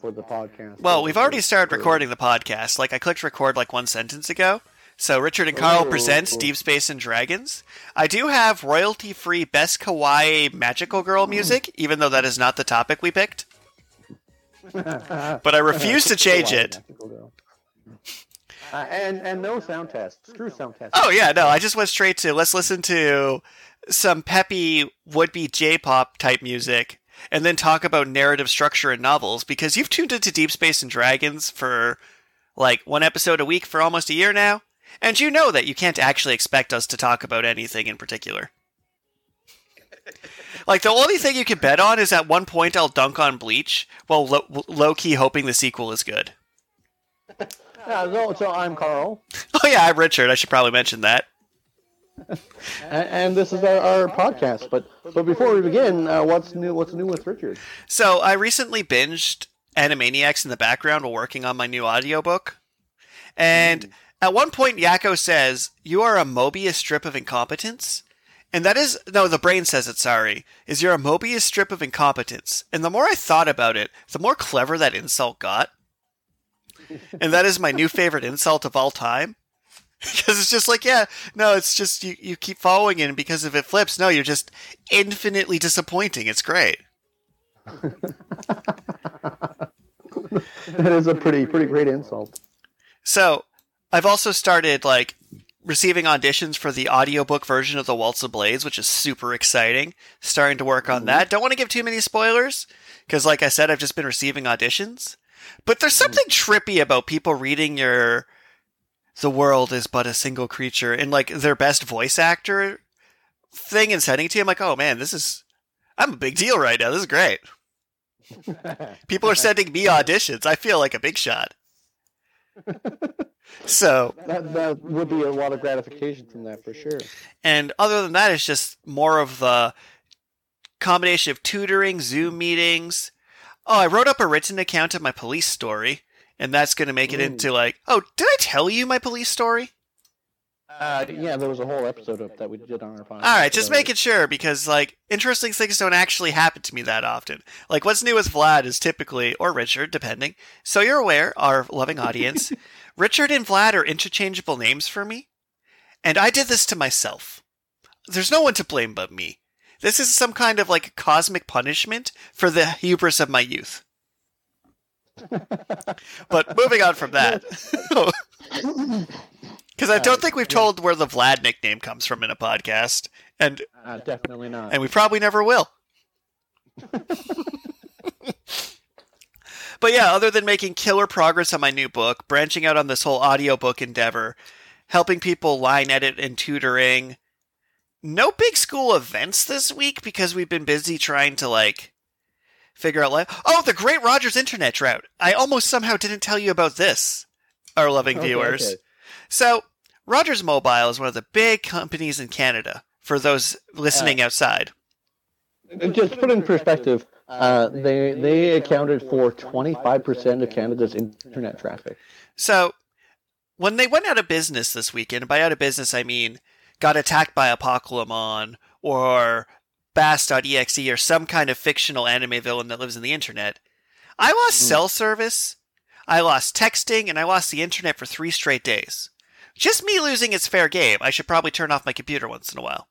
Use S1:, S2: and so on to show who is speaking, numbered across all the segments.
S1: for the podcast.
S2: Well, we've already started recording the podcast. Like I clicked record like one sentence ago. So Richard and Carl
S1: Oh.
S2: presents Deep Space and Dragons. I do have royalty-free best kawaii magical girl music, even though that is not the topic we picked. But I refuse to change it.
S1: Uh, and and no sound tests. Screw sound tests.
S2: Oh yeah, no, I just went straight to let's listen to some peppy would-be J-pop type music and then talk about narrative structure in novels because you've tuned into Deep Space and Dragons for like one episode a week for almost a year now, and you know that you can't actually expect us to talk about anything in particular. Like the only thing you can bet on is at one point I'll dunk on Bleach while lo- low key hoping the sequel is good.
S1: Yeah, so, so I'm Carl,
S2: Oh yeah, I'm Richard. I should probably mention that.
S1: and, and this is our, our podcast. But but before we begin, uh, what's new? What's new with Richard?
S2: So I recently binged Animaniacs in the background while working on my new audiobook. And at one point Yakko says, You are a Mobius strip of incompetence. And that is no, the brain says it, sorry, is you're a Mobius strip of incompetence. And the more I thought about it, the more clever that insult got. And that is my new favorite insult of all time. Because it's just like, yeah, no, it's just you, you keep following it, and because if it flips, no, you're just infinitely disappointing. It's great.
S1: That is a pretty pretty great insult.
S2: So, I've also started like receiving auditions for the audiobook version of The Waltz of Blades, which is super exciting. Starting to work on that. Don't want to give too many spoilers because like I said I've just been receiving auditions. But there's hmm. something trippy about people reading your the world is but a single creature in like their best voice actor thing and sending it to you. I'm like, "Oh man, this is I'm a big deal right now. This is great." People are sending me auditions. I feel like a big shot. So,
S1: That that would be a lot of gratification from that for sure.
S2: and other than that, it's just more of the combination of tutoring, Zoom meetings. Oh, I wrote up a written account of my police story, and that's going to make it into like, oh, did I tell you my police story?
S1: Uh, yeah, there was a whole episode of that we did on our podcast.
S2: All right, just making sure because like interesting things don't actually happen to me that often. Like what's new with Vlad is typically or Richard, depending. So you're aware, our loving audience, Richard and Vlad are interchangeable names for me, and I did this to myself. There's no one to blame but me. This is some kind of like cosmic punishment for the hubris of my youth. But moving on from that. Because I don't think we've told where the Vlad nickname comes from in a podcast, and
S1: Uh, definitely not.
S2: and we probably never will. but yeah, other than making killer progress on my new book, branching out on this whole audiobook endeavor, helping people line edit and tutoring, no big school events this week because we've been busy trying to like figure out like oh the great Rogers internet drought. I almost somehow didn't tell you about this, our loving
S1: Okay,
S2: viewers.
S1: okay.
S2: So, Rogers Mobile is one of the big companies in Canada for those listening outside.
S1: Just put in perspective, uh, they they accounted for 25% of Canada's internet traffic.
S2: So, when they went out of business this weekend, by out of business I mean got attacked by Apocalypse or Bass.exe or some kind of fictional anime villain that lives in the internet, I lost
S1: Hmm.
S2: cell service, I lost texting, and I lost the internet for three straight days. Just me losing its fair game. I should probably turn off my computer once in a while.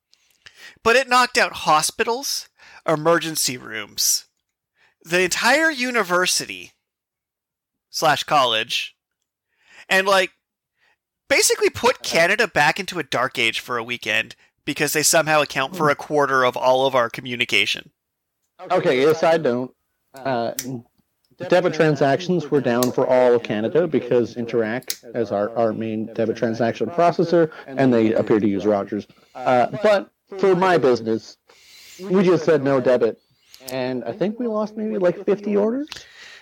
S2: But it knocked out hospitals, emergency rooms, the entire university slash college, and like basically put Canada back into a dark age for a weekend because they somehow account for a quarter of all of our communication.
S1: Okay, a side note. Uh, debit transactions were down for all of Canada because Interac as our, our main debit transaction processor, and they appear to use Rogers. Uh, but for my business, we just said no debit, and I think we lost maybe like 50 orders.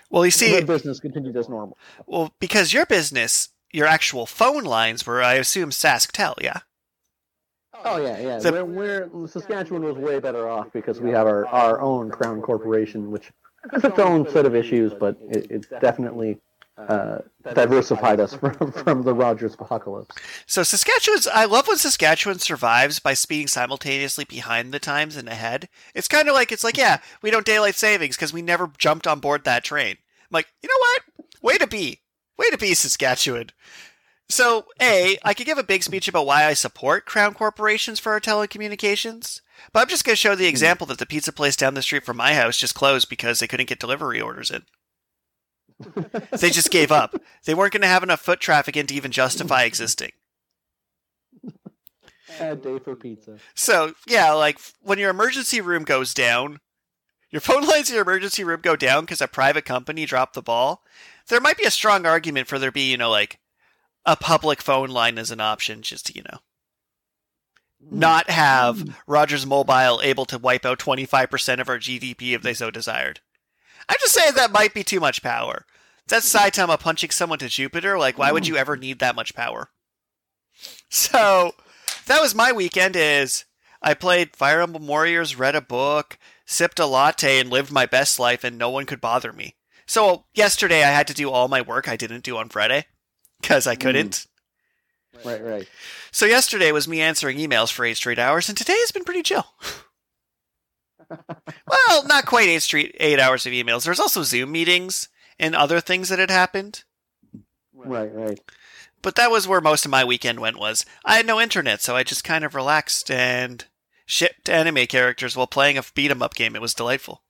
S2: Well, you see,
S1: my business continued as normal.
S2: well, because your business, your actual phone lines were, I assume, SaskTel, yeah?
S1: Oh yeah, yeah. We're, we're Saskatchewan was way better off because we have our, our own Crown Corporation, which has its own set of issues, but it, it definitely uh, diversified us from from the Rogers apocalypse.
S2: So Saskatchewan's I love when Saskatchewan survives by speeding simultaneously behind the times and ahead. It's kind of like it's like yeah, we don't daylight savings because we never jumped on board that train. I'm like, you know what? Way to be. Way to be, Saskatchewan. So, A, I could give a big speech about why I support crown corporations for our telecommunications, but I'm just going to show the hmm. example that the pizza place down the street from my house just closed because they couldn't get delivery orders in. they just gave up. They weren't going to have enough foot traffic in to even justify existing.
S1: Bad day for pizza.
S2: So, yeah, like when your emergency room goes down, your phone lines in your emergency room go down because a private company dropped the ball. There might be a strong argument for there be, you know, like a public phone line as an option, just to, you know, not have Rogers Mobile able to wipe out 25% of our GDP if they so desired. I'm just saying that might be too much power. That's Saitama punching someone to Jupiter. Like, why would you ever need that much power? So, that was my weekend. Is I played Fire Emblem Warriors, read a book, sipped a latte, and lived my best life, and no one could bother me. So yesterday I had to do all my work I didn't do on Friday because I hmm. couldn't.
S1: Right, right.
S2: So yesterday was me answering emails for eight straight hours, and today has been pretty chill. well, not quite eight straight eight hours of emails. There's also Zoom meetings and other things that had happened.
S1: Right, right.
S2: But that was where most of my weekend went. Was I had no internet, so I just kind of relaxed and shipped anime characters while playing a beat 'em up game. It was delightful.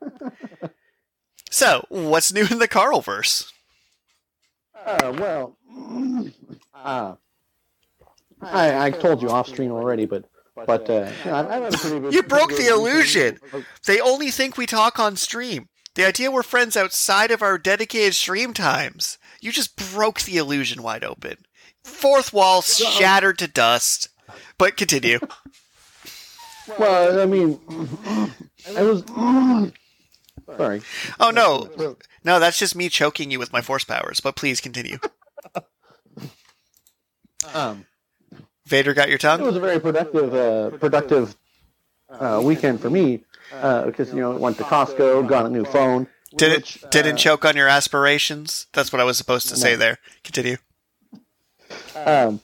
S2: so, what's new in the Carlverse?
S1: Uh, well, uh, I, I told you off stream already, but but uh, you I've, I've had a pretty good.
S2: You broke the illusion. They only think we talk on stream. The idea we're friends outside of our dedicated stream times. You just broke the illusion wide open. Fourth wall shattered to dust. But continue.
S1: Well, I mean, I was. Sorry.
S2: Oh no. No, that's just me choking you with my force powers, but please continue.
S1: Um,
S2: Vader got your tongue.
S1: it was a very productive, uh, productive uh, weekend for me uh, because you know went to Costco, got a new phone.
S2: Did
S1: which,
S2: it didn't
S1: uh,
S2: choke on your aspirations? That's what I was supposed to say there. Continue.
S1: Um,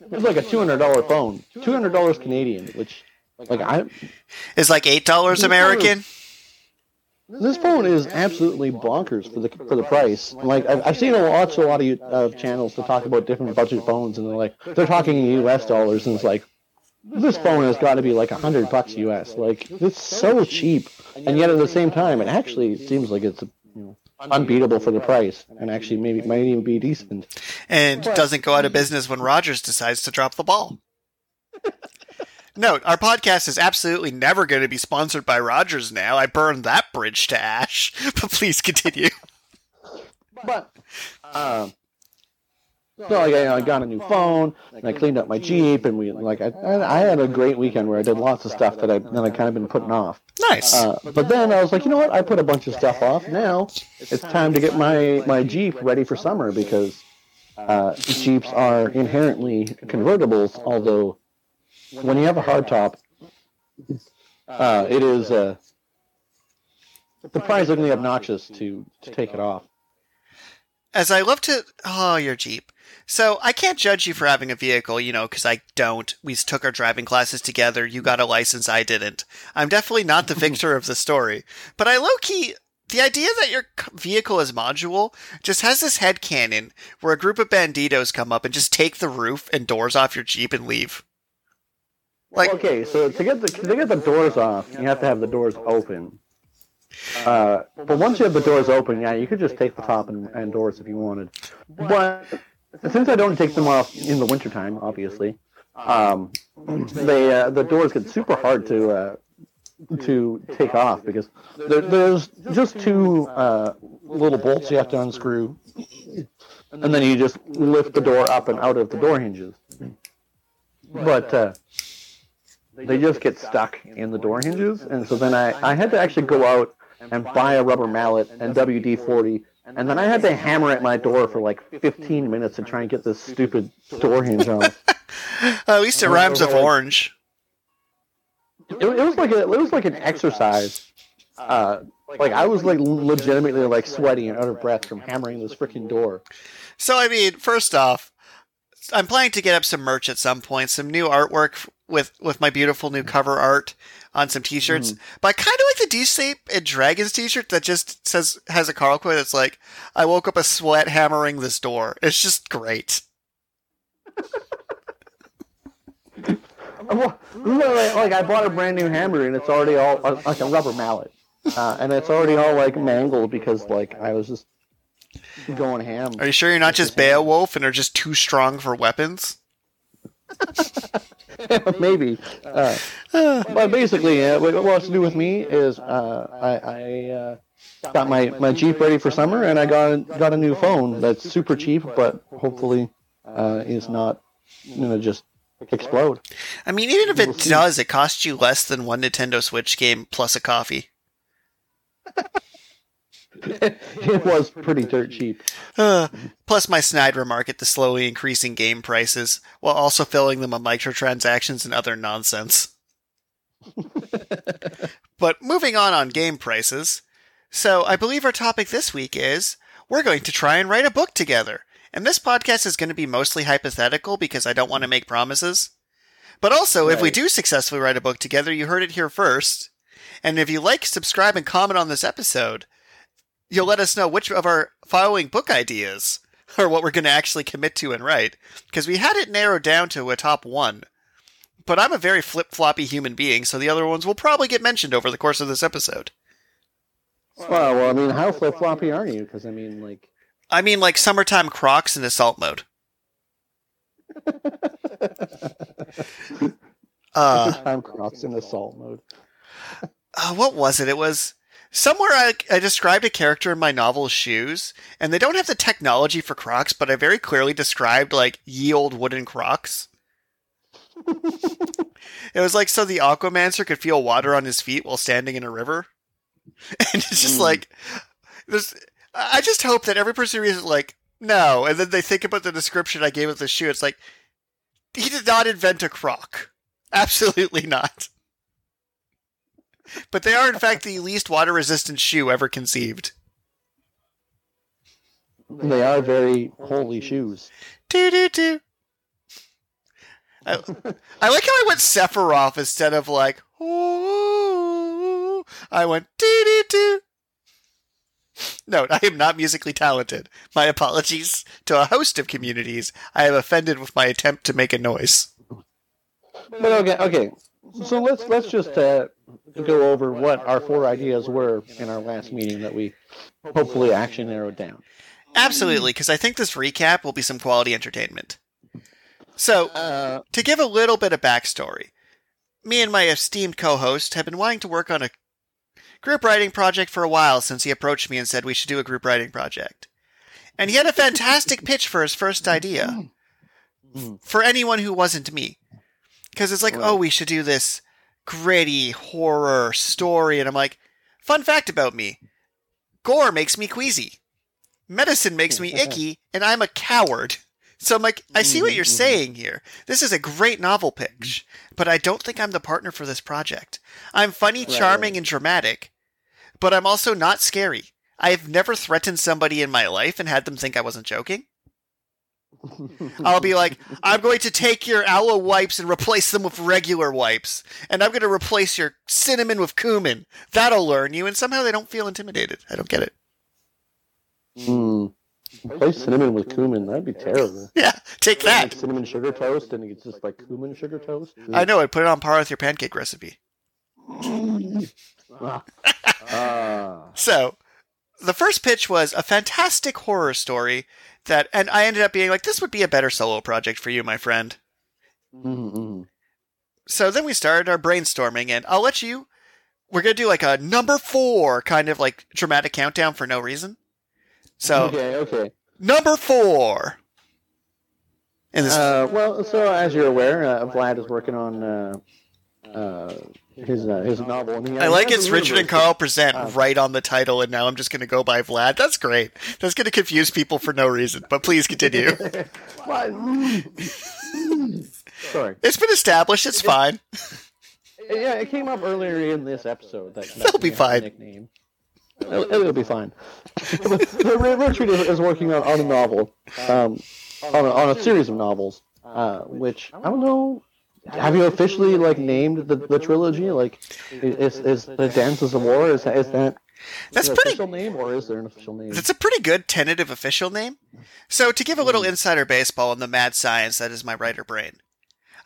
S1: it was like a two hundred dollar phone, two hundred dollars Canadian, which like I
S2: Is like eight dollars American?
S1: This phone is absolutely bonkers for the for the price. Like I've, I've seen a lot, a lot of uh, channels to talk about different budget phones, and they're like they're talking in U.S. dollars, and it's like this phone has got to be like a hundred bucks U.S. Like it's so cheap, and yet at the same time, it actually seems like it's you know unbeatable for the price, and actually maybe might even be decent.
S2: and doesn't go out of business when Rogers decides to drop the ball. Note, our podcast is absolutely never going to be sponsored by Rogers now. I burned that bridge to ash. But please continue.
S1: But um, so like I, I got a new phone, and I cleaned up my Jeep, and we like I I had a great weekend where I did lots of stuff that I that I kind of been putting off.
S2: Nice.
S1: Uh, but then I was like, you know what? I put a bunch of stuff off. Now it's time to get my my Jeep ready for summer because uh, Jeeps are inherently convertibles. Although when you have a hardtop, uh, it is uh, surprisingly obnoxious to to take it off.
S2: As I love to. Oh, your Jeep. So I can't judge you for having a vehicle, you know, because I don't. We took our driving classes together. You got a license, I didn't. I'm definitely not the victor of the story. But I low key. The idea that your vehicle is modular just has this head cannon where a group of banditos come up and just take the roof and doors off your Jeep and leave. Like,
S1: okay, so to get the to get the doors off, you have to have the doors open. Uh, but once you have the doors open, yeah, you could just take the top and, and doors if you wanted. But since I don't take them off in the wintertime, obviously, um, they uh, the doors get super hard to uh, to take off because there, there's just two uh, little bolts you have to unscrew, and then you just lift the door up and out of the door hinges. But uh, they just get stuck in the door hinges, and so then I, I had to actually go out and buy a rubber mallet and WD-40, and then I had to hammer at my door for like 15 minutes to try and get this stupid door hinge on.
S2: at least it rhymes with orange.
S1: It, it was like a, it was like an exercise. Uh, like I was like legitimately like sweating and out of breath from hammering this freaking door.
S2: So, I mean, first off, I'm planning to get up some merch at some point, some new artwork f- with with my beautiful new cover art. on some t-shirts. But I kind of like the Deep Space and Dragons t-shirt that just says has a Carl quote that's like, "I woke up a sweat hammering this door." It's just great.
S1: Well, like, like I bought a brand new hammer and it's already all uh, like a rubber mallet, uh, and it's already all like mangled because like I was just going ham.
S2: Are you sure you're not just Beowulf and are just too strong for weapons?
S1: Maybe. Uh, but basically, uh, what has to do with me is uh, I, I uh, got my, my Jeep ready for summer, and I got got a new phone that's super cheap, but hopefully uh, is not you know just explode.
S2: I mean, even if it does, it costs you less than one Nintendo Switch game plus a coffee.
S1: it was pretty dirt cheap.
S2: Uh, plus my snide remark at the slowly increasing game prices, while also filling them with microtransactions and other nonsense. but moving on on game prices, so I believe our topic this week is we're going to try and write a book together. And this podcast is going to be mostly hypothetical because I don't want to make promises. But also, if we do successfully write a book together, you heard it here first. And if you like, subscribe, and comment on this episode, you'll let us know which of our following book ideas are what we're going to actually commit to and write. Because we had it narrowed down to a top one. But I'm a very flip floppy human being, so the other ones will probably get mentioned over the course of this episode.
S1: Well, well, I mean, how flip floppy are you? Because I mean, like,
S2: I mean, like summertime Crocs in assault mode. Uh,
S1: time crocs in assault mode.
S2: uh, what was it? It was somewhere I, I described a character in my novel's shoes, and they don't have the technology for Crocs, but I very clearly described like ye old wooden Crocs. it was like so the Aquamancer could feel water on his feet while standing in a river, and it's just
S1: Mm.
S2: like there's. I just hope that every person reads it like no, and then they think about the description I gave of the shoe. It's like he did not invent a Croc. Absolutely not. But they are, in fact, the least water resistant shoe ever conceived.
S1: They are very holy shoes.
S2: Do do do. I, I like how I went Sephiroth instead of like. I went do do do. Note, I am not musically talented. My apologies to a host of communities I have offended with my attempt to make a noise.
S1: But okay, okay. So let's let's just uh, go over what our four ideas were in our last meeting that we hopefully actually narrowed down.
S2: Absolutely, because I think this recap will be some quality entertainment. So,
S1: Uh,
S2: To give a little bit of backstory, me and my esteemed co host have been wanting to work on a group writing project for a while since he approached me and said we should do a group writing project. And he had a fantastic pitch for his first idea
S1: Mm.
S2: for anyone who wasn't me. Because it's like,
S1: Right.
S2: oh, we should do this gritty horror story. And I'm like, fun fact about me gore makes me queasy, medicine makes me icky, and I'm a coward. So I'm like, I see what you're
S1: Mhm.
S2: saying here. This is a great novel pitch, but I don't think I'm the partner for this project. I'm funny, charming, and dramatic, but I'm also not scary. I've never threatened somebody in my life and had them think I wasn't joking. I'll be like, I'm going to take your aloe wipes and replace them with regular wipes, and I'm going to replace your cinnamon with cumin. That'll learn you, and somehow they don't feel intimidated. I don't get it.
S1: Mm. Replace cinnamon with cumin. That'd be terrible.
S2: Yeah, take that.
S1: Like cinnamon sugar toast, and it's just like cumin sugar toast.
S2: I know. I'd put it on par with your pancake recipe.
S1: Ah.
S2: So, the first pitch was a fantastic horror story that, and I ended up being like, this would be a better solo project for you, my friend.
S1: Mm, mm.
S2: So then we started our brainstorming, and I'll let you. We're gonna do like a number four kind of like dramatic countdown for no reason. So
S1: okay, okay.
S2: number four. And this,
S1: Uh, well, so as you're aware, uh, Vlad is working on uh, uh, his uh, his novel. And he
S2: I like it's Richard and. Carl present
S1: uh,
S2: right on the title, and now I'm just gonna go by Vlad. That's great. That's gonna confuse people for no reason. But please continue.
S1: Sorry.
S2: It's been established. It's fine.
S1: Yeah, it came up earlier in this episode. That,
S2: They'll be
S1: we have a
S2: fine.
S1: Nickname. It'll, it'll be fine. Richard is, is working on, on a novel, um, on a, on a series of novels, uh, which I don't know have you officially like named the, the trilogy? Like, is is the Dances of War? Is that is that
S2: That's pretty.
S1: official name or is there an official name?
S2: That's a pretty good tentative official name. So, to give a little
S1: Hmm.
S2: insider baseball on the mad science that is my writer brain,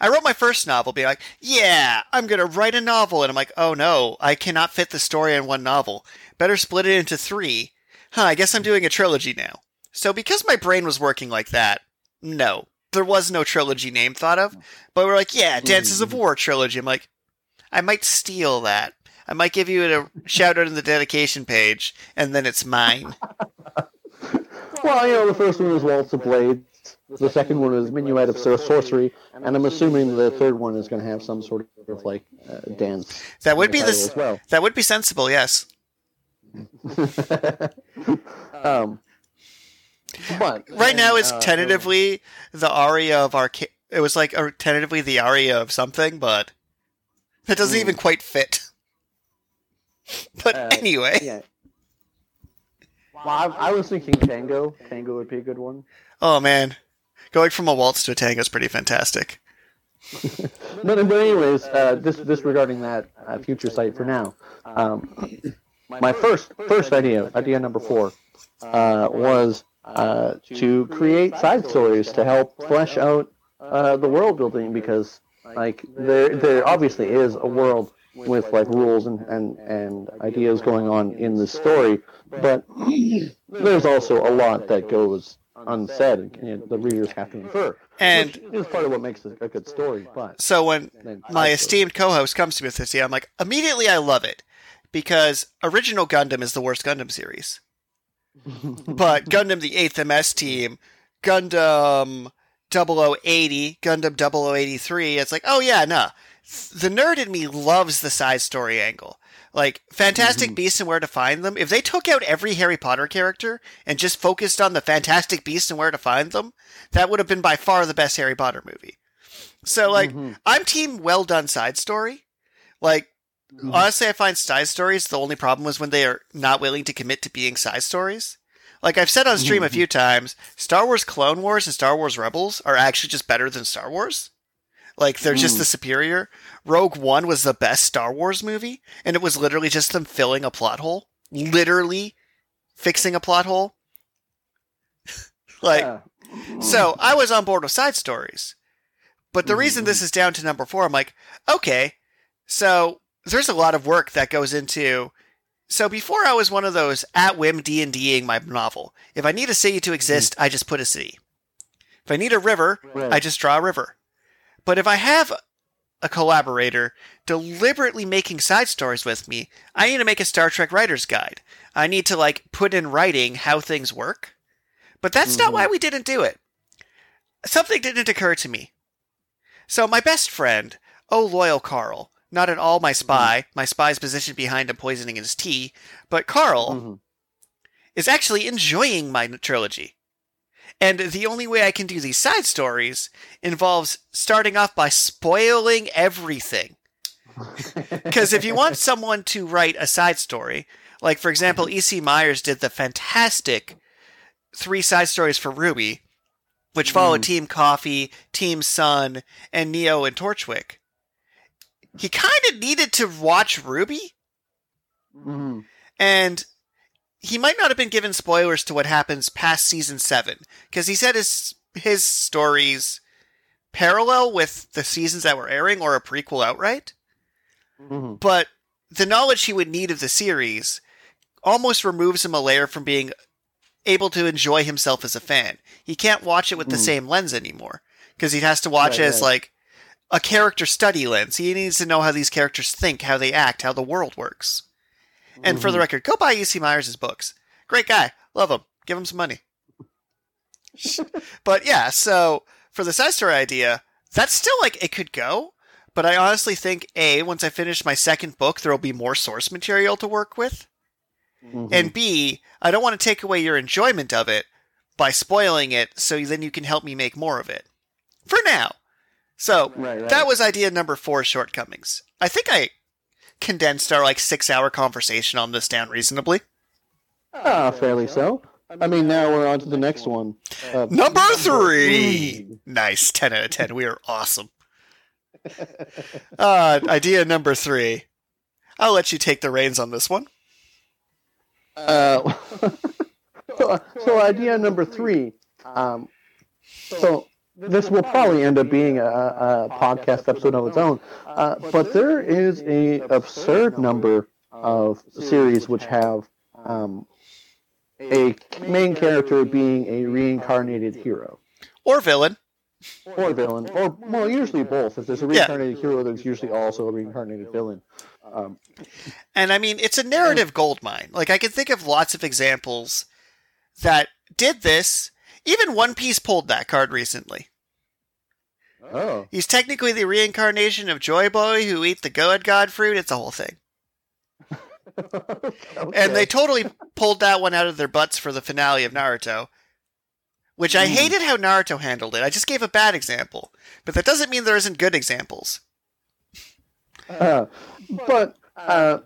S2: I wrote my first novel being like, yeah, I'm going to write a novel. And I'm like, oh no, I cannot fit the story in one novel. Better split it into three. Huh, I guess I'm doing a trilogy now. So, because my brain was working like that, no, there was no trilogy name thought of. But we're like, yeah, Dances of War trilogy. I'm like, I might steal that. I might give you a shout out in the dedication page, and then it's mine.
S1: Well, you know, the first one is Waltz of Blades. The second one is Minuet of Sorcery, and I'm assuming the third one is going to have some sort of like uh, dance.
S2: That would be
S1: title
S2: the
S1: as well.
S2: that would be sensible, yes.
S1: um, but
S2: Right now, it's
S1: uh,
S2: tentatively the aria of our. It was like uh, tentatively the aria of something, but that doesn't
S1: Hmm.
S2: even quite fit. But
S1: Uh,
S2: anyway,
S1: yeah. Well, I, I was thinking Tango. Tango would be a good one.
S2: oh man, going from a waltz to a tango is pretty fantastic.
S1: But, but anyways, uh, this disregarding that uh, future site for now. Um, my first first idea, idea number four, uh, was uh, to create side stories to help flesh out uh, the world building because like there there obviously is a world with like rules and, and, and ideas going on in the story, but there's also a lot that goes unsaid and you know, the readers have to infer.
S2: And
S1: which is part of what makes it a good story. But
S2: so when my esteemed co-host comes to me with this idea, I'm like, immediately I love it because original Gundam is the worst Gundam series. But Gundam the 8th MS team, Gundam 0080, Gundam 0083, it's like, oh yeah, nah. The nerd in me loves the side story angle. Like, Fantastic
S1: Mhm.
S2: Beasts and Where to Find Them, if they took out every Harry Potter character and just focused on the Fantastic Beasts and Where to Find Them, that would have been by far the best Harry Potter movie. So, like,
S1: Mhm.
S2: I'm team well done side story. Like.
S1: Mm-hmm.
S2: honestly, I find side stories the only problem was when they are not willing to commit to being side stories. Like I've said on mm-hmm, stream a
S1: Mhm.
S2: few times, Star Wars Clone Wars and Star Wars Rebels are actually just better than Star Wars. Like they're just
S1: Mm.
S2: the superior. Rogue One was the best Star Wars movie, and it was literally just them filling a plot hole, literally fixing a plot hole. like
S1: Yeah.
S2: so mm-hmm. I was on board with side stories. But the reason this is down to number four, I'm like, okay, so there's a lot of work that goes into. So before I was one of those at whim D and Ding my novel. If I need a city to exist, I just put a city. If I need a river,
S1: Right.
S2: I just draw a river. But if I have a collaborator deliberately making side stories with me, I need to make a Star Trek writer's guide. I need to like put in writing how things work. But that's not
S1: Mhm.
S2: why we didn't do it. Something didn't occur to me. So my best friend, oh loyal Carl, not at all my mm-hmm. spy, my spy's positioned behind him poisoning his tea, but Carl
S1: Mhm.
S2: is actually enjoying my trilogy. And the only way I can do these side stories involves starting off by spoiling everything. Because if you want someone to write a side story, like for example, mm-hmm. E.C. Myers did the fantastic three side stories for RWBY, which followed mm-hmm. Team Coffee, Team Sun, and Neo and Torchwick. He kind of needed to watch RWBY,
S1: Mhm.
S2: and he might not have been given spoilers to what happens past season seven because he said his his stories parallel with the seasons that were airing or a prequel outright.
S1: Mhm.
S2: But the knowledge he would need of the series almost removes him a layer from being able to enjoy himself as a fan. He can't watch it with the
S1: Mm.
S2: same lens anymore because he has to watch
S1: Right,
S2: it as
S1: right.
S2: like a character study lens. He needs to know how these characters think, how they act, how the world works. And for the
S1: Mhm.
S2: record, go buy E.C. Myers' books. Great guy. Love him. Give him some money. but yeah, so for the side story idea, that's still like it could go. But I honestly think A, once I finish my second book, there will be more source material to work with.
S1: Mhm.
S2: And B, I don't want to take away your enjoyment of it by spoiling it so then you can help me make more of it. For now. So
S1: right, right.
S2: that was idea number four shortcomings. I think I condensed our like six hour conversation on this down reasonably.
S1: ah, fairly so. I mean, now we're on to the next one. Uh,
S2: Number three! Nice. 10 out of 10. We are awesome. Uh, idea number three. I'll let you take the reins on this one.
S1: Uh, so, so idea number three. Um, so this will probably end up being a, a podcast episode of its own, uh, but there is a absurd number of series which have um, a main character being a reincarnated hero
S2: Or villain.
S1: or villain, or well, usually both. If there's a reincarnated hero, there's usually also a reincarnated villain. Um,
S2: And I mean, it's a narrative goldmine. Like, I can think of lots of examples that did this. Even One Piece pulled that card recently.
S1: Oh,
S2: He's technically the reincarnation of Joy Boy who eat the Goad God fruit. It's a whole thing. And they totally pulled that one out of their butts for the finale of Naruto. Which I
S1: Mm.
S2: hated how Naruto handled it. I just gave a bad example. But that doesn't mean there isn't good examples.
S1: Uh, but uh,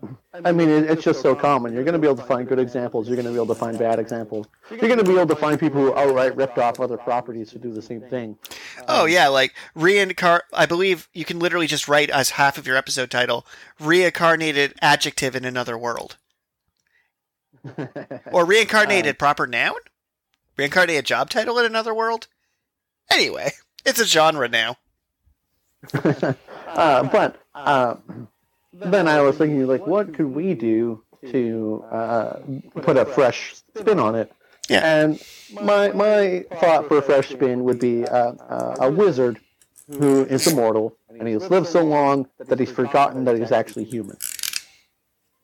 S1: I mean, it, it's just so common. You're going to be able to find good examples. You're going to be able to find bad examples. You're going to be able to find people who outright ripped off other properties to do the same thing.
S2: Oh yeah, like reincar. I believe you can literally just write as half of your episode title reincarnated adjective in another world, or reincarnated proper noun, reincarnated job title in another world. Anyway, it's a genre now.
S1: uh, but uh, then I was thinking, like, what could we do to uh, put a fresh spin on it?
S2: Yeah.
S1: And my my thought for a fresh spin would be uh, uh, a wizard who is immortal and he's lived so long that he's forgotten that he's actually human.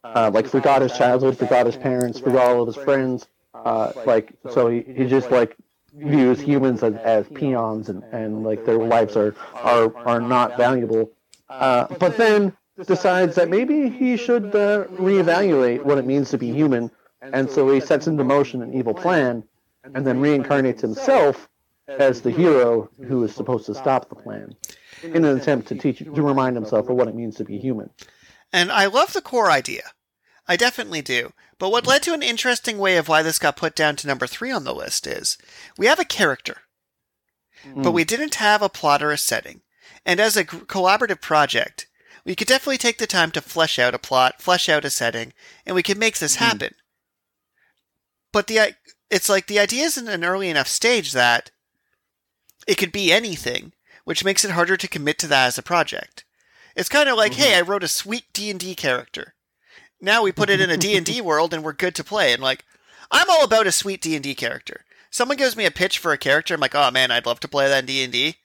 S1: Uh, like forgot his childhood, forgot his parents, forgot all of his friends. Uh, like so he, he just like views humans as, as peons and, and like their lives are are, are not valuable. Uh, but then decides that maybe he should uh, reevaluate what it means to be human, and so he sets into motion an evil plan, and then reincarnates himself as the hero who is supposed to stop the plan, in an attempt to teach to remind himself of what it means to be human.
S2: And I love the core idea. I definitely do. But what led to an interesting way of why this got put down to number three on the list is we have a character, but we didn't have a plot or a setting. And as a collaborative project, we could definitely take the time to flesh out a plot, flesh out a setting, and we could make this
S1: Mhm.
S2: happen. But the it's like the idea is in an early enough stage that it could be anything, which makes it harder to commit to that as a project. It's kind of like,
S1: Mhm.
S2: hey, I wrote a sweet D and D character. Now we put it in a D and D world, and we're good to play. And like, I'm all about a sweet D and D character. Someone gives me a pitch for a character, I'm like, oh man, I'd love to play that in D and D.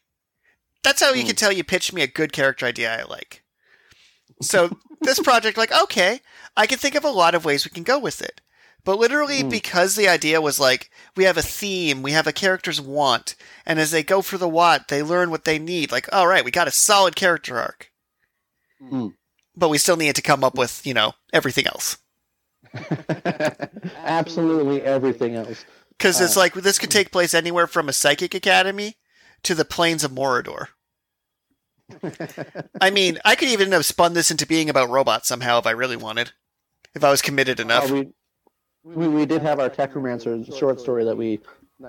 S2: That's how you
S1: Hmm.
S2: can tell you pitched me a good character idea I like. So this project, like, okay, I can think of a lot of ways we can go with it. But literally,
S1: Hmm.
S2: because the idea was like, we have a theme, we have a character's want, and as they go for the want, they learn what they need. Like, all right, we got a solid character arc.
S1: Mm.
S2: But we still need to come up with, you know, everything else.
S1: Absolutely everything else.
S2: Because it's
S1: Uh,
S2: like, this could take place anywhere from a psychic academy to the plains of Morador. I mean, I could even have spun this into being about robots somehow if I really wanted. If I was committed enough.
S1: Uh, we, we we did have our Technomancer short story that we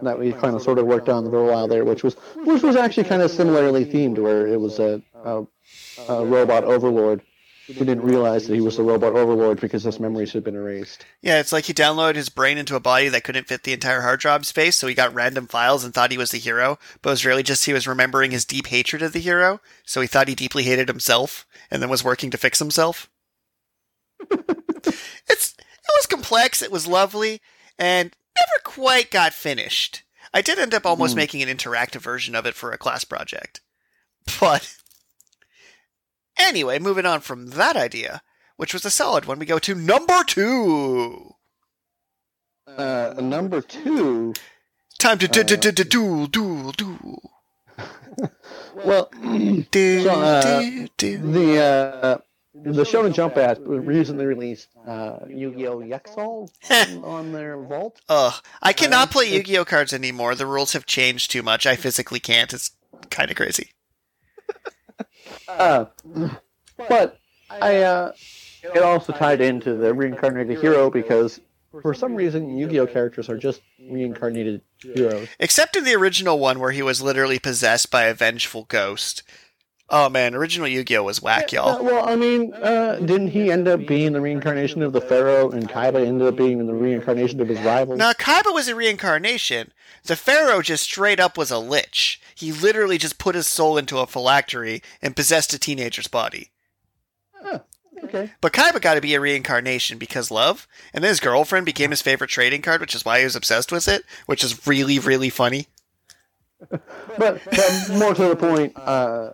S1: that we kind of sort of worked on for a while there, which was which was actually kind of similarly themed, where it was a, a, a robot overlord who didn't realize that he was the robot overlord because his memories had been erased.
S2: Yeah, it's like he downloaded his brain into a body that couldn't fit the entire hard drive space, so he got random files and thought he was the hero, but it was really just he was remembering his deep hatred of the hero, so he thought he deeply hated himself, and then was working to fix himself. it's it was complex, it was lovely, and never quite got finished. I did end up almost
S1: Hmm.
S2: making an interactive version of it for a class project. But anyway, moving on from that idea, which was a solid one, we go to number two.
S1: Uh, number two,
S2: Time to duel, duel, duel.
S1: well,
S2: Do,
S1: So, uh, the uh, the Shonen Jump app recently released uh, Yu-Gi-Oh! Zexal on, on their vault.
S2: Ugh, I cannot
S1: Uh,
S2: play
S1: it-
S2: Yu-Gi-Oh cards anymore. The rules have changed too much. I physically can't. It's kind of crazy.
S1: Uh, but I uh, it also tied into the reincarnated hero because for some reason Yu-Gi-Oh characters are just reincarnated heroes.
S2: Except in the original one where he was literally possessed by a vengeful ghost. Oh man, original Yu-Gi-Oh was whack,
S1: Yeah,
S2: y'all.
S1: well, I mean, uh, didn't he end up being the reincarnation of the Pharaoh, and Kaiba ended up being the reincarnation of his rival?
S2: Now Kaiba was a reincarnation. The Pharaoh just straight up was a lich. He literally just put his soul into a phylactery and possessed a teenager's body.
S1: Okay.
S2: But Kaiba got to be a reincarnation because love, and then his girlfriend became his favorite trading card, which is why he was obsessed with it, which is really, really funny.
S1: But, but more to the point, uh,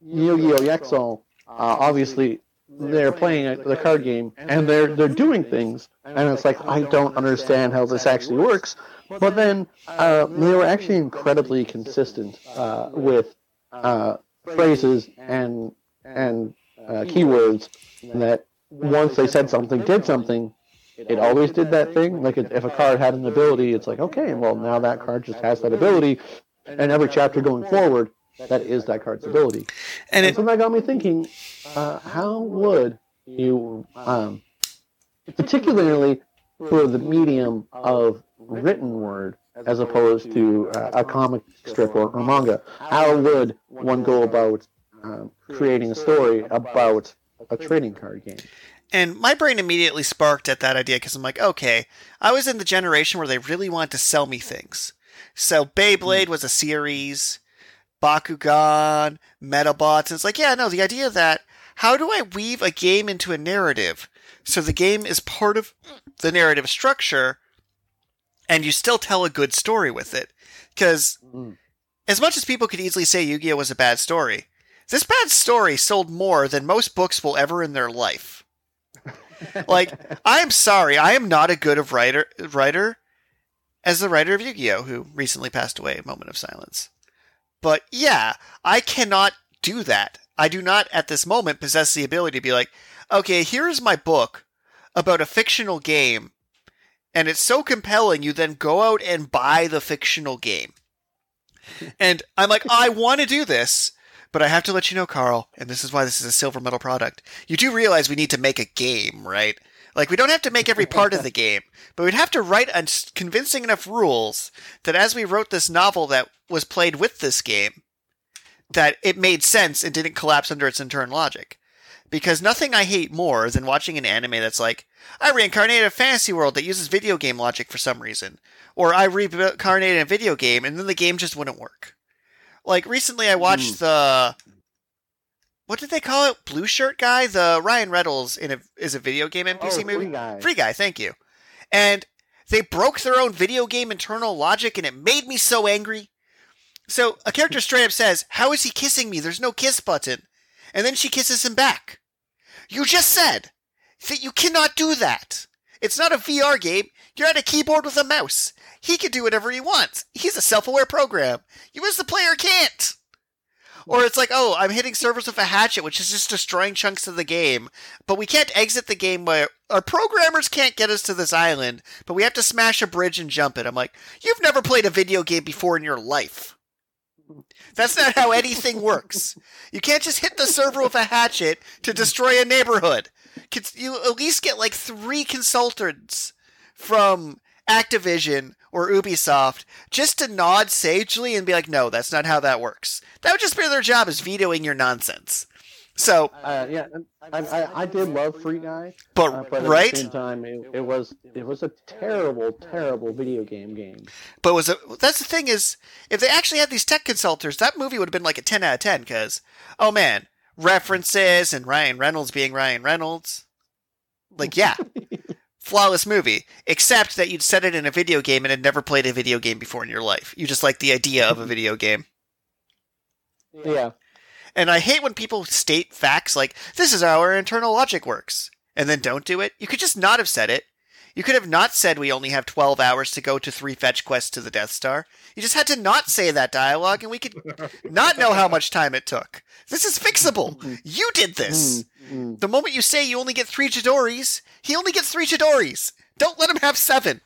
S1: Yu-Gi-Oh! Uh, obviously, they're playing a, the card game, and they're they're doing things, and it's like I don't understand how this actually works. But then uh, they were actually incredibly consistent uh, with uh, phrases and and uh, keywords that once they said something, did something, it always did that thing. Like if a card had an ability, it's like okay, well now that card just has that ability, and every chapter going forward, that is card's ability.
S2: And
S1: And
S2: it,
S1: so that got me thinking, uh, how would you, um, particularly for the medium of written word as opposed to uh, a comic strip or, or manga, how would one go about um, creating a story about a trading card game?
S2: and my brain immediately sparked at that idea because I'm like, okay, I was in the generation where they really wanted to sell me things. So Beyblade was a series, Bakugan, Medabots. It's like, yeah, no, the idea that how do I weave a game into a narrative so the game is part of the narrative structure and you still tell a good story with it? Because
S1: Mm.
S2: as much as people could easily say Yu Gi Oh! was a bad story, this bad story sold more than most books will ever in their life. like, I'm sorry, I am not a good of writer writer as the writer of Yu Gi Oh! who recently passed away. A moment of silence. But yeah, I cannot do that. I do not at this moment possess the ability to be like, okay, here's my book about a fictional game, and it's so compelling you then go out and buy the fictional game. And I'm like, I want to do this, but I have to let you know, Carl, and this is why this is a silver medal product. You do realize we need to make a game, right? Like, we don't have to make every part of the game, but we'd have to write un- convincing enough rules that as we wrote this novel that was played with this game, that it made sense and didn't collapse under its internal logic. Because nothing I hate more than watching an anime that's like, I reincarnated a fantasy world that uses video game logic for some reason. Or I reincarnated a video game and then the game just wouldn't work. Like recently I watched hmm. the what did they call it? Blue shirt guy? The Ryan Reynolds in a is a video game NPC
S1: oh,
S2: movie?
S1: Free Guy.
S2: Free Guy, thank you. And they broke their own video game internal logic and it made me so angry. So a character straight up says, How is he kissing me? There's no kiss button. And then she kisses him back. You just said that you cannot do that. It's not a VR game. You're at a keyboard with a mouse. He can do whatever he wants. He's a self aware program. You as the player can't. Or it's like, oh, I'm hitting servers with a hatchet, which is just destroying chunks of the game. But we can't exit the game where our programmers can't get us to this island, but we have to smash a bridge and jump it. I'm like, you've never played a video game before in your life. That's not how anything works. You can't just hit the server with a hatchet to destroy a neighborhood. You at least get like three consultants from Activision or Ubisoft just to nod sagely and be like, no, that's not how that works. That would just be their job is vetoing your nonsense. So,
S1: Uh, yeah, I, I, I did love Free Guy,
S2: but,
S1: uh, but at
S2: right?
S1: the same time, it, it was it was a terrible, terrible video game game.
S2: But was it? That's the thing is, if they actually had these tech consultants, that movie would have been like a ten out of ten. Because, oh man, references and Ryan Reynolds being Ryan Reynolds, like yeah, flawless movie. Except that you'd set it in a video game and had never played a video game before in your life. You just like the idea of a video game.
S1: Yeah,
S2: And I hate when people state facts like, this is how our internal logic works, and then don't do it. You could just not have said it. You could have not said we only have 12 hours to go to three fetch quests to the Death Star. You just had to not say that dialogue, and we could not know how much time it took. This is fixable. You did this.
S1: Mm, mm.
S2: The moment you say you only get three Chidoris, he only gets three Chidoris. Don't let him have seven.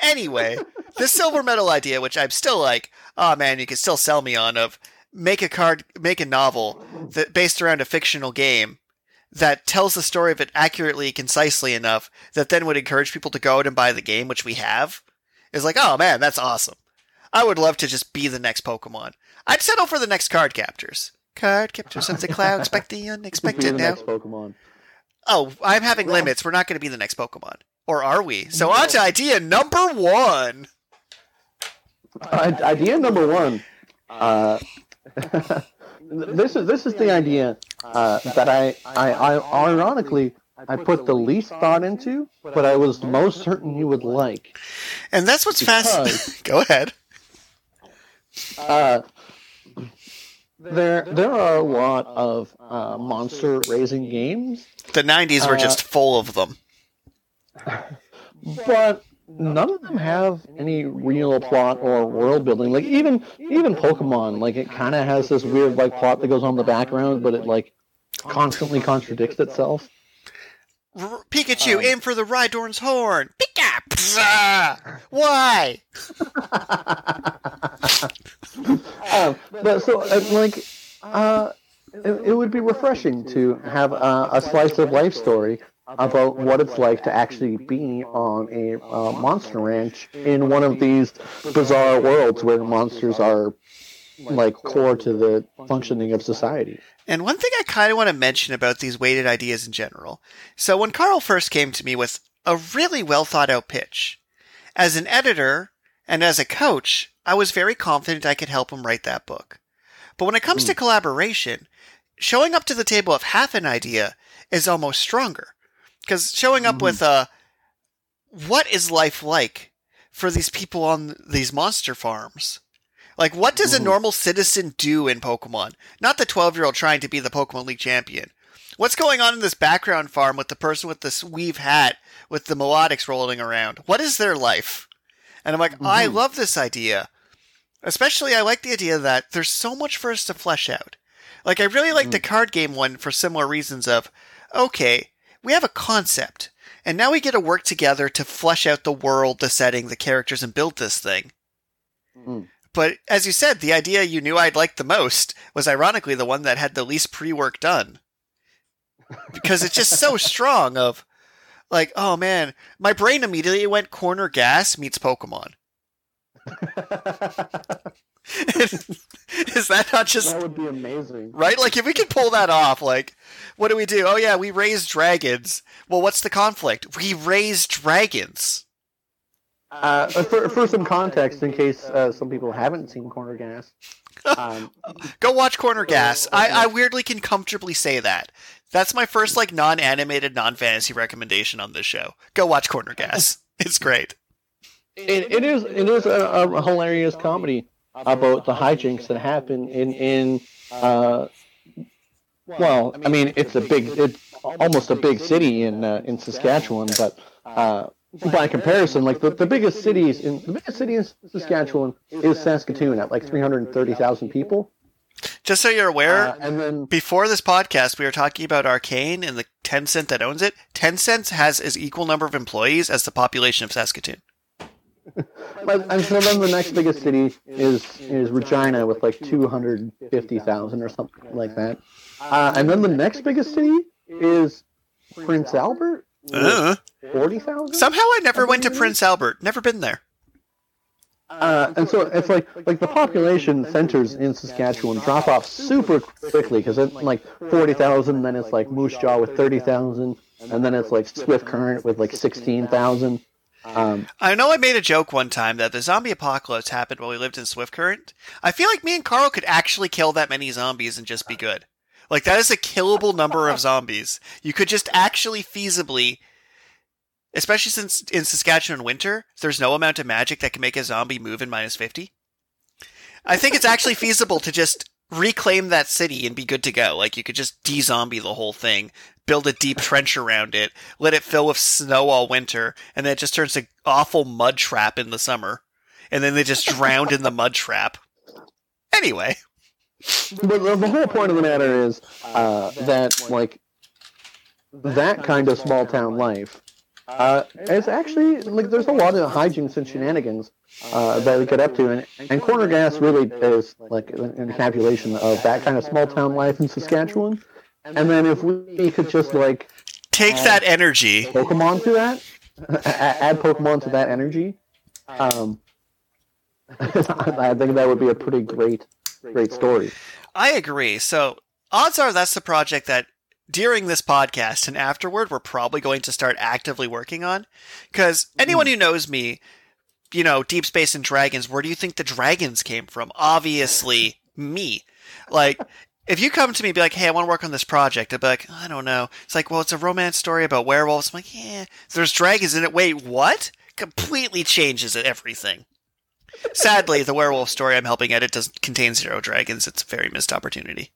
S2: Anyway, the silver medal idea, which I'm still like, oh man, you can still sell me on of make a card, make a novel that based around a fictional game that tells the story of it accurately, concisely enough that then would encourage people to go out and buy the game, which we have, is like, oh man, that's awesome. I would love to just be the next Pokemon. I'd settle for the next card captors. Card captors of the cloud, expect the unexpected
S1: the
S2: now.
S1: next Pokemon.
S2: Oh, I'm having limits. We're not going to be the next Pokemon. Or are we? So on to idea number one.
S1: Idea number one. Uh, this is this is the idea uh, that I, I I ironically I put the least thought into, but I was most certain you would like.
S2: And that's what's
S1: fascinating.
S2: Go ahead.
S1: Uh, there there are a lot of uh, monster raising games,
S2: The 90s were
S1: Uh,
S2: just full of them.
S1: but none of them have any real plot or world building. Like even even Pokemon, like it kind of has this weird like plot that goes on in the background, but it like constantly contradicts itself.
S2: R- Pikachu,
S1: Um,
S2: aim for the Rhydon's horn. Pika! Why?
S1: um, but so uh, like uh, it, it would be refreshing to have a, a slice of life story about what it's like to actually be on a uh, monster ranch in one of these bizarre worlds where monsters are like core to the functioning of society.
S2: And one thing I kind of want to mention about these weighted ideas in general. So when Carl first came to me with a really well thought out pitch, as an editor and as a coach, I was very confident I could help him write that book. But when it comes to collaboration, showing up to the table of half an idea is almost stronger. Because showing up
S1: Mhm.
S2: with a, what is life like for these people on these monster farms? Like, what does a normal citizen do in Pokemon? Not the 12 year old trying to be the Pokemon League champion. What's going on in this background farm with the person with this weave hat with the melodics rolling around? What is their life? And I'm like, I
S1: Mhm.
S2: love this idea. Especially, I like the idea that there's so much for us to flesh out. Like, I really like the card game one for similar reasons of, okay, we have a concept, and now we get to work together to flesh out the world, the setting, the characters, and build this thing.
S1: Mm.
S2: But as you said, the idea you knew I'd like the most was ironically the one that had the least pre-work done. Because it's just so strong of like, oh man, my brain immediately went corner gas meets Pokemon. Is that not just
S1: that would be amazing.
S2: right? Like if we could pull that off, like what do we do? Oh yeah, we raise dragons. Well, what's the conflict? We raise dragons.
S1: Uh, for, for some context, in case uh, some people haven't seen Corner Gas, um,
S2: Go watch Corner Gas. I, I weirdly can comfortably say that. That's my first like non-animated, non-fantasy recommendation on this show. Go watch Corner Gas. It's great.
S1: it, it is it is a, a hilarious comedy about the hijinks that happen in in uh, well, I mean it's a big it's almost a big city in uh, in Saskatchewan, but uh, by comparison, like the, the biggest cities in the biggest city in Saskatchewan is Saskatoon at like three hundred thirty thousand people,
S2: Just so you're aware,
S1: uh, and then
S2: before this podcast, we were talking about Arcane and the Tencent that owns it. Tencent has as equal number of employees as the population of Saskatoon.
S1: But, and so then the next biggest city is is Regina with like two hundred fifty thousand or something like that. Uh, and then the next biggest city is Prince Albert,
S2: Uh,
S1: forty thousand.
S2: somehow I never went to Prince Albert. Never been there.
S1: Uh, and so it's like like the population centers in Saskatchewan drop off super quickly because it's like forty thousand, then it's like Moose Jaw with thirty thousand, and then it's like Swift Current with like sixteen thousand. Um,
S2: I know I made a joke one time that the zombie apocalypse happened while we lived in Swift Current. I feel like me and Carl could actually kill that many zombies and just be good. Like that is a killable number of zombies. You could just actually feasibly especially since in Saskatchewan winter, there's no amount of magic that can make a zombie move in minus 50. I think it's actually feasible to just reclaim that city and be good to go. Like you could just de-zombie the whole thing, build a deep trench around it, let it fill with snow all winter, and then it just turns to awful mud trap in the summer. And then they just drowned in the mud trap. Anyway,
S1: but the, whole point of the matter is uh, that like that kind of small town life uh, is actually like there's a lot of hijinks and shenanigans uh, that we get up to, and and corner gas really is like an encapsulation of that kind of small town life in Saskatchewan. And then if we could just like
S2: take that energy.
S1: Pokemon to that, add Pokemon to that energy, um, I think that would be a pretty great, great story.
S2: I agree. So odds are that's the project that during this podcast and afterward we're probably going to start actively working on. Because anyone hmm. who knows me, you know, Deep Space and Dragons, where do you think the dragons came from? Obviously, me. Like, if you come to me and be like, hey, I want to work on this project, I'd be like, I don't know. It's like, well, it's a romance story about werewolves. I'm like, yeah, there's dragons in it. Wait, what? Completely changes everything. Sadly, the werewolf story I'm helping edit does contain zero dragons. It's a very missed opportunity.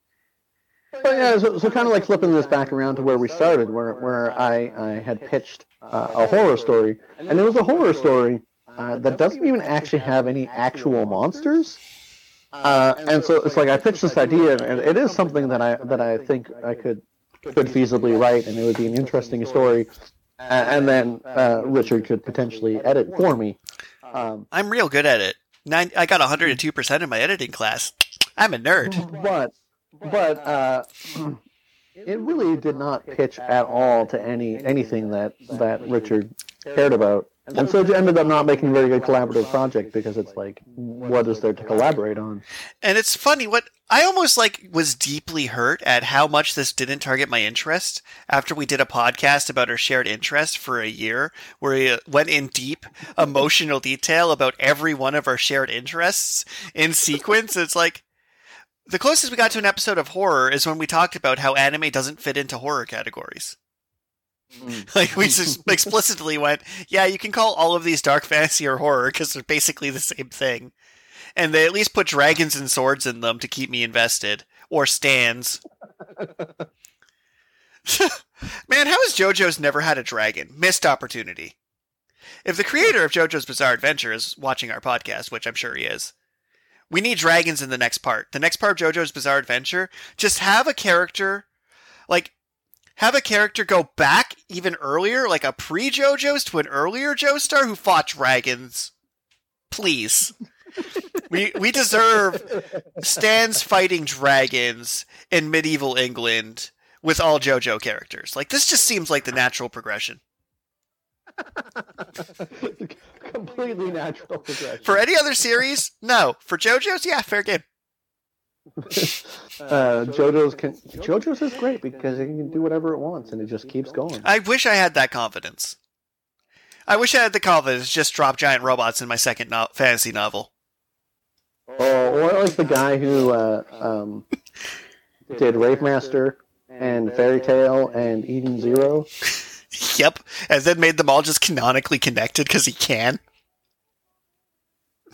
S1: But yeah, so, so kind of like flipping this back around to where we started, where where I, I had pitched uh, a horror story, and it was a horror story uh, that doesn't even actually have any actual monsters. Uh, and so it's like I pitched this idea, and it is something that I that I think I could could feasibly write, and it would be an interesting story. and then uh, Richard could potentially edit for me. Um,
S2: I'm real good at it. Nine, I got 102 percent in my editing class. I'm a nerd.
S1: But but uh, it really did not pitch at all to any anything that that Richard cared about. And so it ended up not making a very good collaborative project because it's like, what is there to collaborate on?
S2: And it's funny what I almost like was deeply hurt at how much this didn't target my interest after we did a podcast about our shared interest for a year where we went in deep emotional detail about every one of our shared interests in sequence. It's like the closest we got to an episode of horror is when we talked about how anime doesn't fit into horror categories. Mm. Like we just explicitly went, yeah, you can call all of these dark fantasy or horror because they're basically the same thing, and they at least put dragons and swords in them to keep me invested or stands. Man, how has JoJo's never had a dragon? Missed opportunity. If the creator of JoJo's Bizarre Adventure is watching our podcast, which I'm sure he is, we need dragons in the next part. The next part of JoJo's Bizarre Adventure, just have a character like have a character go back even earlier, like a pre JoJo's to an earlier Joestar who fought dragons. Please. we we deserve stands fighting dragons in medieval England with all JoJo characters. Like this just seems like the natural progression.
S1: Completely natural progression.
S2: For any other series, no. For JoJo's, yeah, fair game.
S1: uh, JoJo's can JoJo's is great because it can do whatever it wants and it just keeps going.
S2: I wish I had that confidence. I wish I had the confidence to just drop giant robots in my second no- fantasy novel.
S1: Oh, or like the guy who uh, um, did Rave Master and Fairy Tail and Eden Zero.
S2: yep, and then made them all just canonically connected because he can.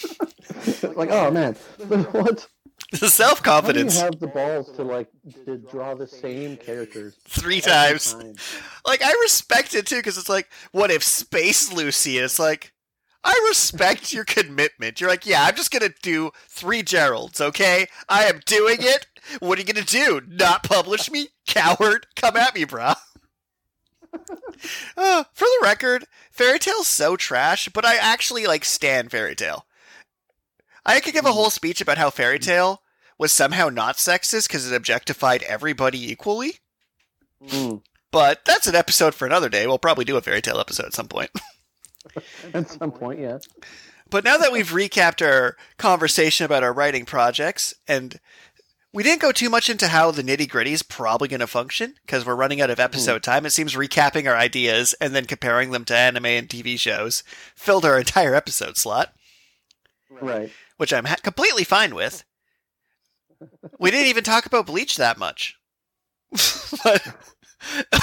S1: like, oh man, what?
S2: The self confidence.
S1: have the balls to like to draw the same characters
S2: three times. Time. Like I respect it too because it's like, what if Space Lucy? It's like, I respect your commitment. You're like, yeah, I'm just gonna do three Geralds. Okay, I am doing it. What are you gonna do? Not publish me, coward? Come at me, brah. uh, for the record, Fairy Tail's so trash, but I actually like stand Fairy Tail. I could give a whole speech about how Fairy Tail was somehow not sexist because it objectified everybody equally. Mm. But that's an episode for another day. We'll probably do a Fairy Tail episode at some point.
S1: at some point, yeah.
S2: But now that we've recapped our conversation about our writing projects, and we didn't go too much into how the nitty gritty is probably going to function because we're running out of episode mm. time. It seems recapping our ideas and then comparing them to anime and TV shows filled our entire episode slot.
S1: Right.
S2: Which I'm ha- completely fine with we didn't even talk about Bleach that much. but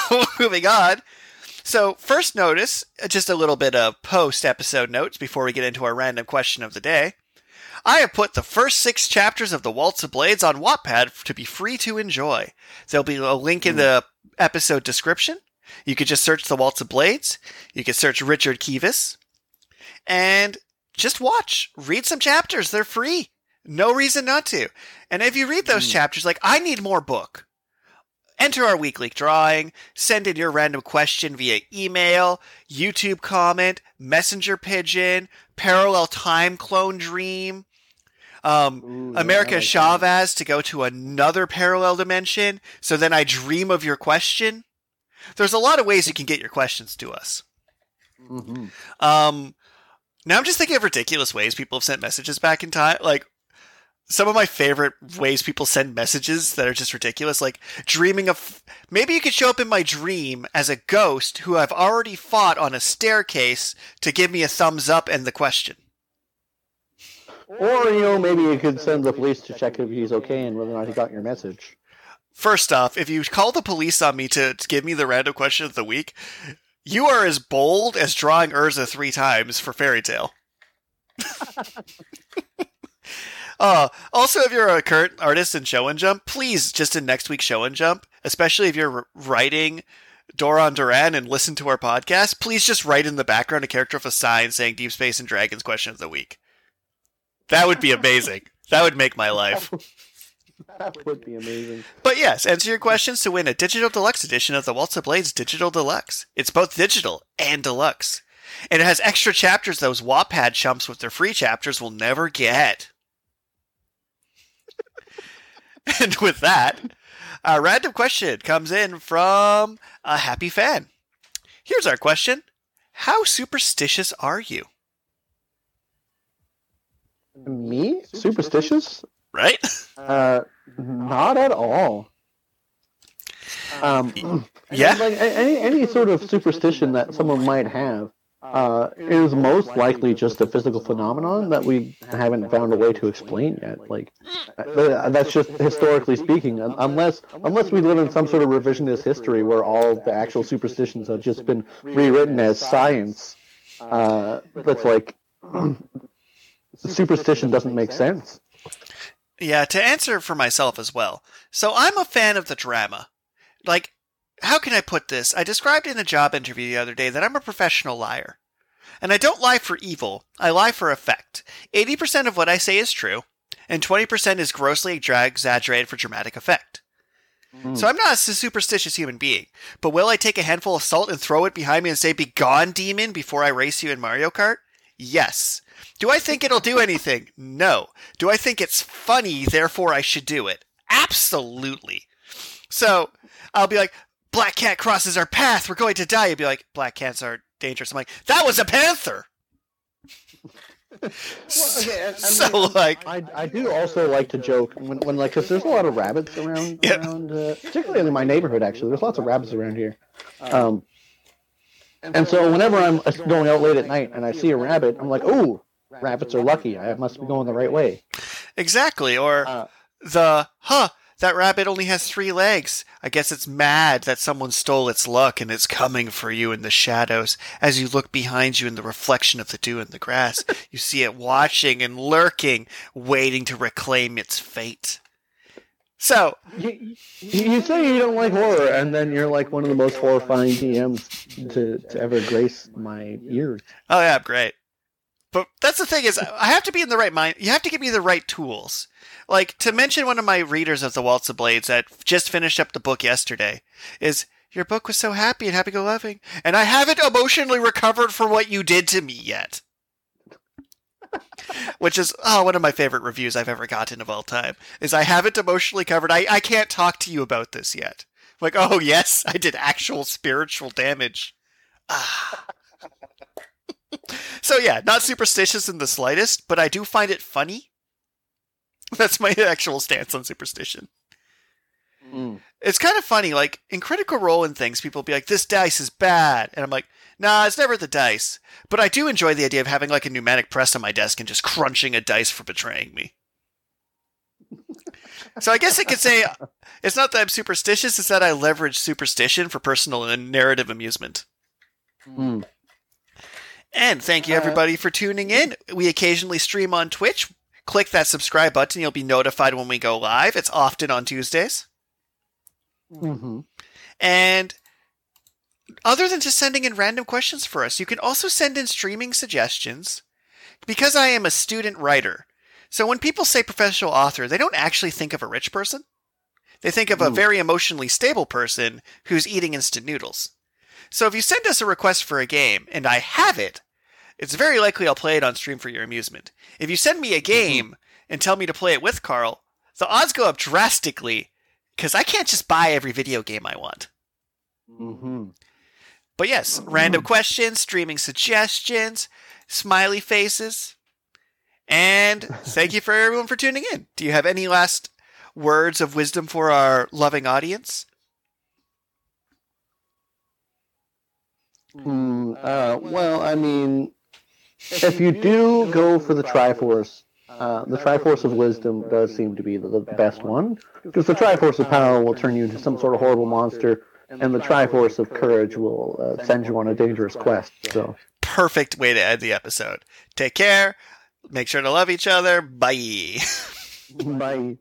S2: moving on. So, first notice, just a little bit of post episode notes before we get into our random question of the day. I have put the first six chapters of The Waltz of Blades on Wattpad to be free to enjoy. There'll be a link in the episode description. You could just search The Waltz of Blades. You could search Richard Kivas. And just watch. Read some chapters. They're free. No reason not to. And if you read those mm. chapters, like, I need more book. Enter our weekly drawing, send in your random question via email, YouTube comment, messenger pigeon, parallel time clone dream, um, Ooh, America like Chavez to go to another parallel dimension. So then I dream of your question. There's a lot of ways you can get your questions to us. Mm-hmm. Um, Now I'm just thinking of ridiculous ways people have sent messages back in time. Like some of my favorite ways people send messages that are just ridiculous, like dreaming of maybe you could show up in my dream as a ghost who I've already fought on a staircase to give me a thumbs up and the question.
S1: Or, you know, maybe you could send the police to check if he's okay and whether or not he got your message.
S2: First off, if you call the police on me to, to give me the random question of the week, you are as bold as drawing Erza three times for Fairy Tail. uh, also, if you're a current artist in Shonen Jump, please just in next week's Shonen Jump, especially if you're writing Doron Duran and listen to our podcast, please just write in the background a character with a sign saying Deep Space and Dragons question of the week. That would be amazing. that would make my life.
S1: That would be amazing.
S2: But yes, answer your questions to win a digital deluxe edition of the Waltz of Blades Digital Deluxe. It's both digital and deluxe. And it has extra chapters those Wattpad chumps with their free chapters will never get. and with that, our random question comes in from a happy fan. Here's our question How superstitious are you?
S1: Me? Superstitious?
S2: Right?
S1: Uh, not at all. Um,
S2: Yeah.
S1: Like any any sort of superstition that someone might have uh, is most likely just a physical phenomenon that we haven't found a way to explain yet. Like uh, that's just historically speaking, unless unless we live in some sort of revisionist history where all the actual superstitions have just been rewritten as science. Uh, that's like superstition doesn't make sense.
S2: Yeah, to answer for myself as well. So I'm a fan of the drama. Like, how can I put this? I described in a job interview the other day that I'm a professional liar. And I don't lie for evil, I lie for effect. 80% of what I say is true, and 20% is grossly exaggerated for dramatic effect. Hmm. So I'm not a superstitious human being, but will I take a handful of salt and throw it behind me and say, Begone, demon, before I race you in Mario Kart? Yes. Do I think it'll do anything? No. Do I think it's funny, therefore I should do it? Absolutely. So I'll be like, Black cat crosses our path, we're going to die. You'll be like, Black cats are dangerous. I'm like, that was a panther. so like,
S1: I, I do also like to joke when, when like because there's a lot of rabbits around
S2: Yeah.
S1: around uh, particularly in my neighborhood actually there's lots of rabbits around here um and so whenever I'm uh, going out late at night and I see a rabbit I'm like oh rabbits are lucky I must be going the right way
S2: exactly. Or
S1: Uh,
S2: the, huh, that rabbit only has three legs. I guess it's mad that someone stole its luck and it's coming for you in the shadows. As you look behind you in the reflection of the dew in the grass, you see it watching and lurking, waiting to reclaim its fate. So,
S1: you, you say you don't like horror and then you're like one of the most horrifying DMs to, to ever grace my ears
S2: oh yeah, great. But that's the thing is, I have to be in the right mind. You have to give me the right tools. Like to mention one of my readers of the Waltz of Blades that just finished up the book yesterday is your book was so happy and happy go loving, and I haven't emotionally recovered from what you did to me yet. Which is oh, one of my favorite reviews I've ever gotten of all time. Is I haven't emotionally covered. I, I can't talk to you about this yet. Like, oh yes, I did actual spiritual damage. Ah. So yeah, not superstitious in the slightest, but I do find it funny. That's my actual stance on superstition.
S1: Mm.
S2: It's kind of funny, like in Critical Role and things, people be like, "This dice is bad," and I'm like, "Nah, it's never the dice." But I do enjoy the idea of having like a pneumatic press on my desk and just crunching a dice for betraying me. so I guess I could say it's not that I'm superstitious; it's that I leverage superstition for personal and narrative amusement.
S1: Mm.
S2: And thank you
S1: Uh,
S2: everybody for tuning in. We occasionally stream on Twitch. Click that subscribe button. You'll be notified when we go live. It's often on Tuesdays.
S1: hmm
S2: And other than just sending in random questions for us, you can also send in streaming suggestions. Because I am a student writer, so when people say professional author, they don't actually think of a rich person. They think of a very emotionally stable person who's eating instant noodles. So if you send us a request for a game and I have it, it's very likely I'll play it on stream for your amusement. If you send me a game and tell me to play it with Carl, the odds go up drastically because I can't just buy every video game I want.
S1: Mm-hmm.
S2: But yes, random questions, streaming suggestions. smiley faces. And thank you for everyone for tuning in. Do you have any last words of wisdom for our loving audience?
S1: Mm, uh, well, I mean, if you do go for the Triforce, uh, the Triforce of Wisdom does seem to be the, the best one, because the Triforce of Power will turn you into some sort of horrible monster, and the Triforce of Courage will uh, send you on a dangerous quest. So,
S2: Perfect way to end the episode. Take care. Make sure to love each other. Bye.
S1: bye.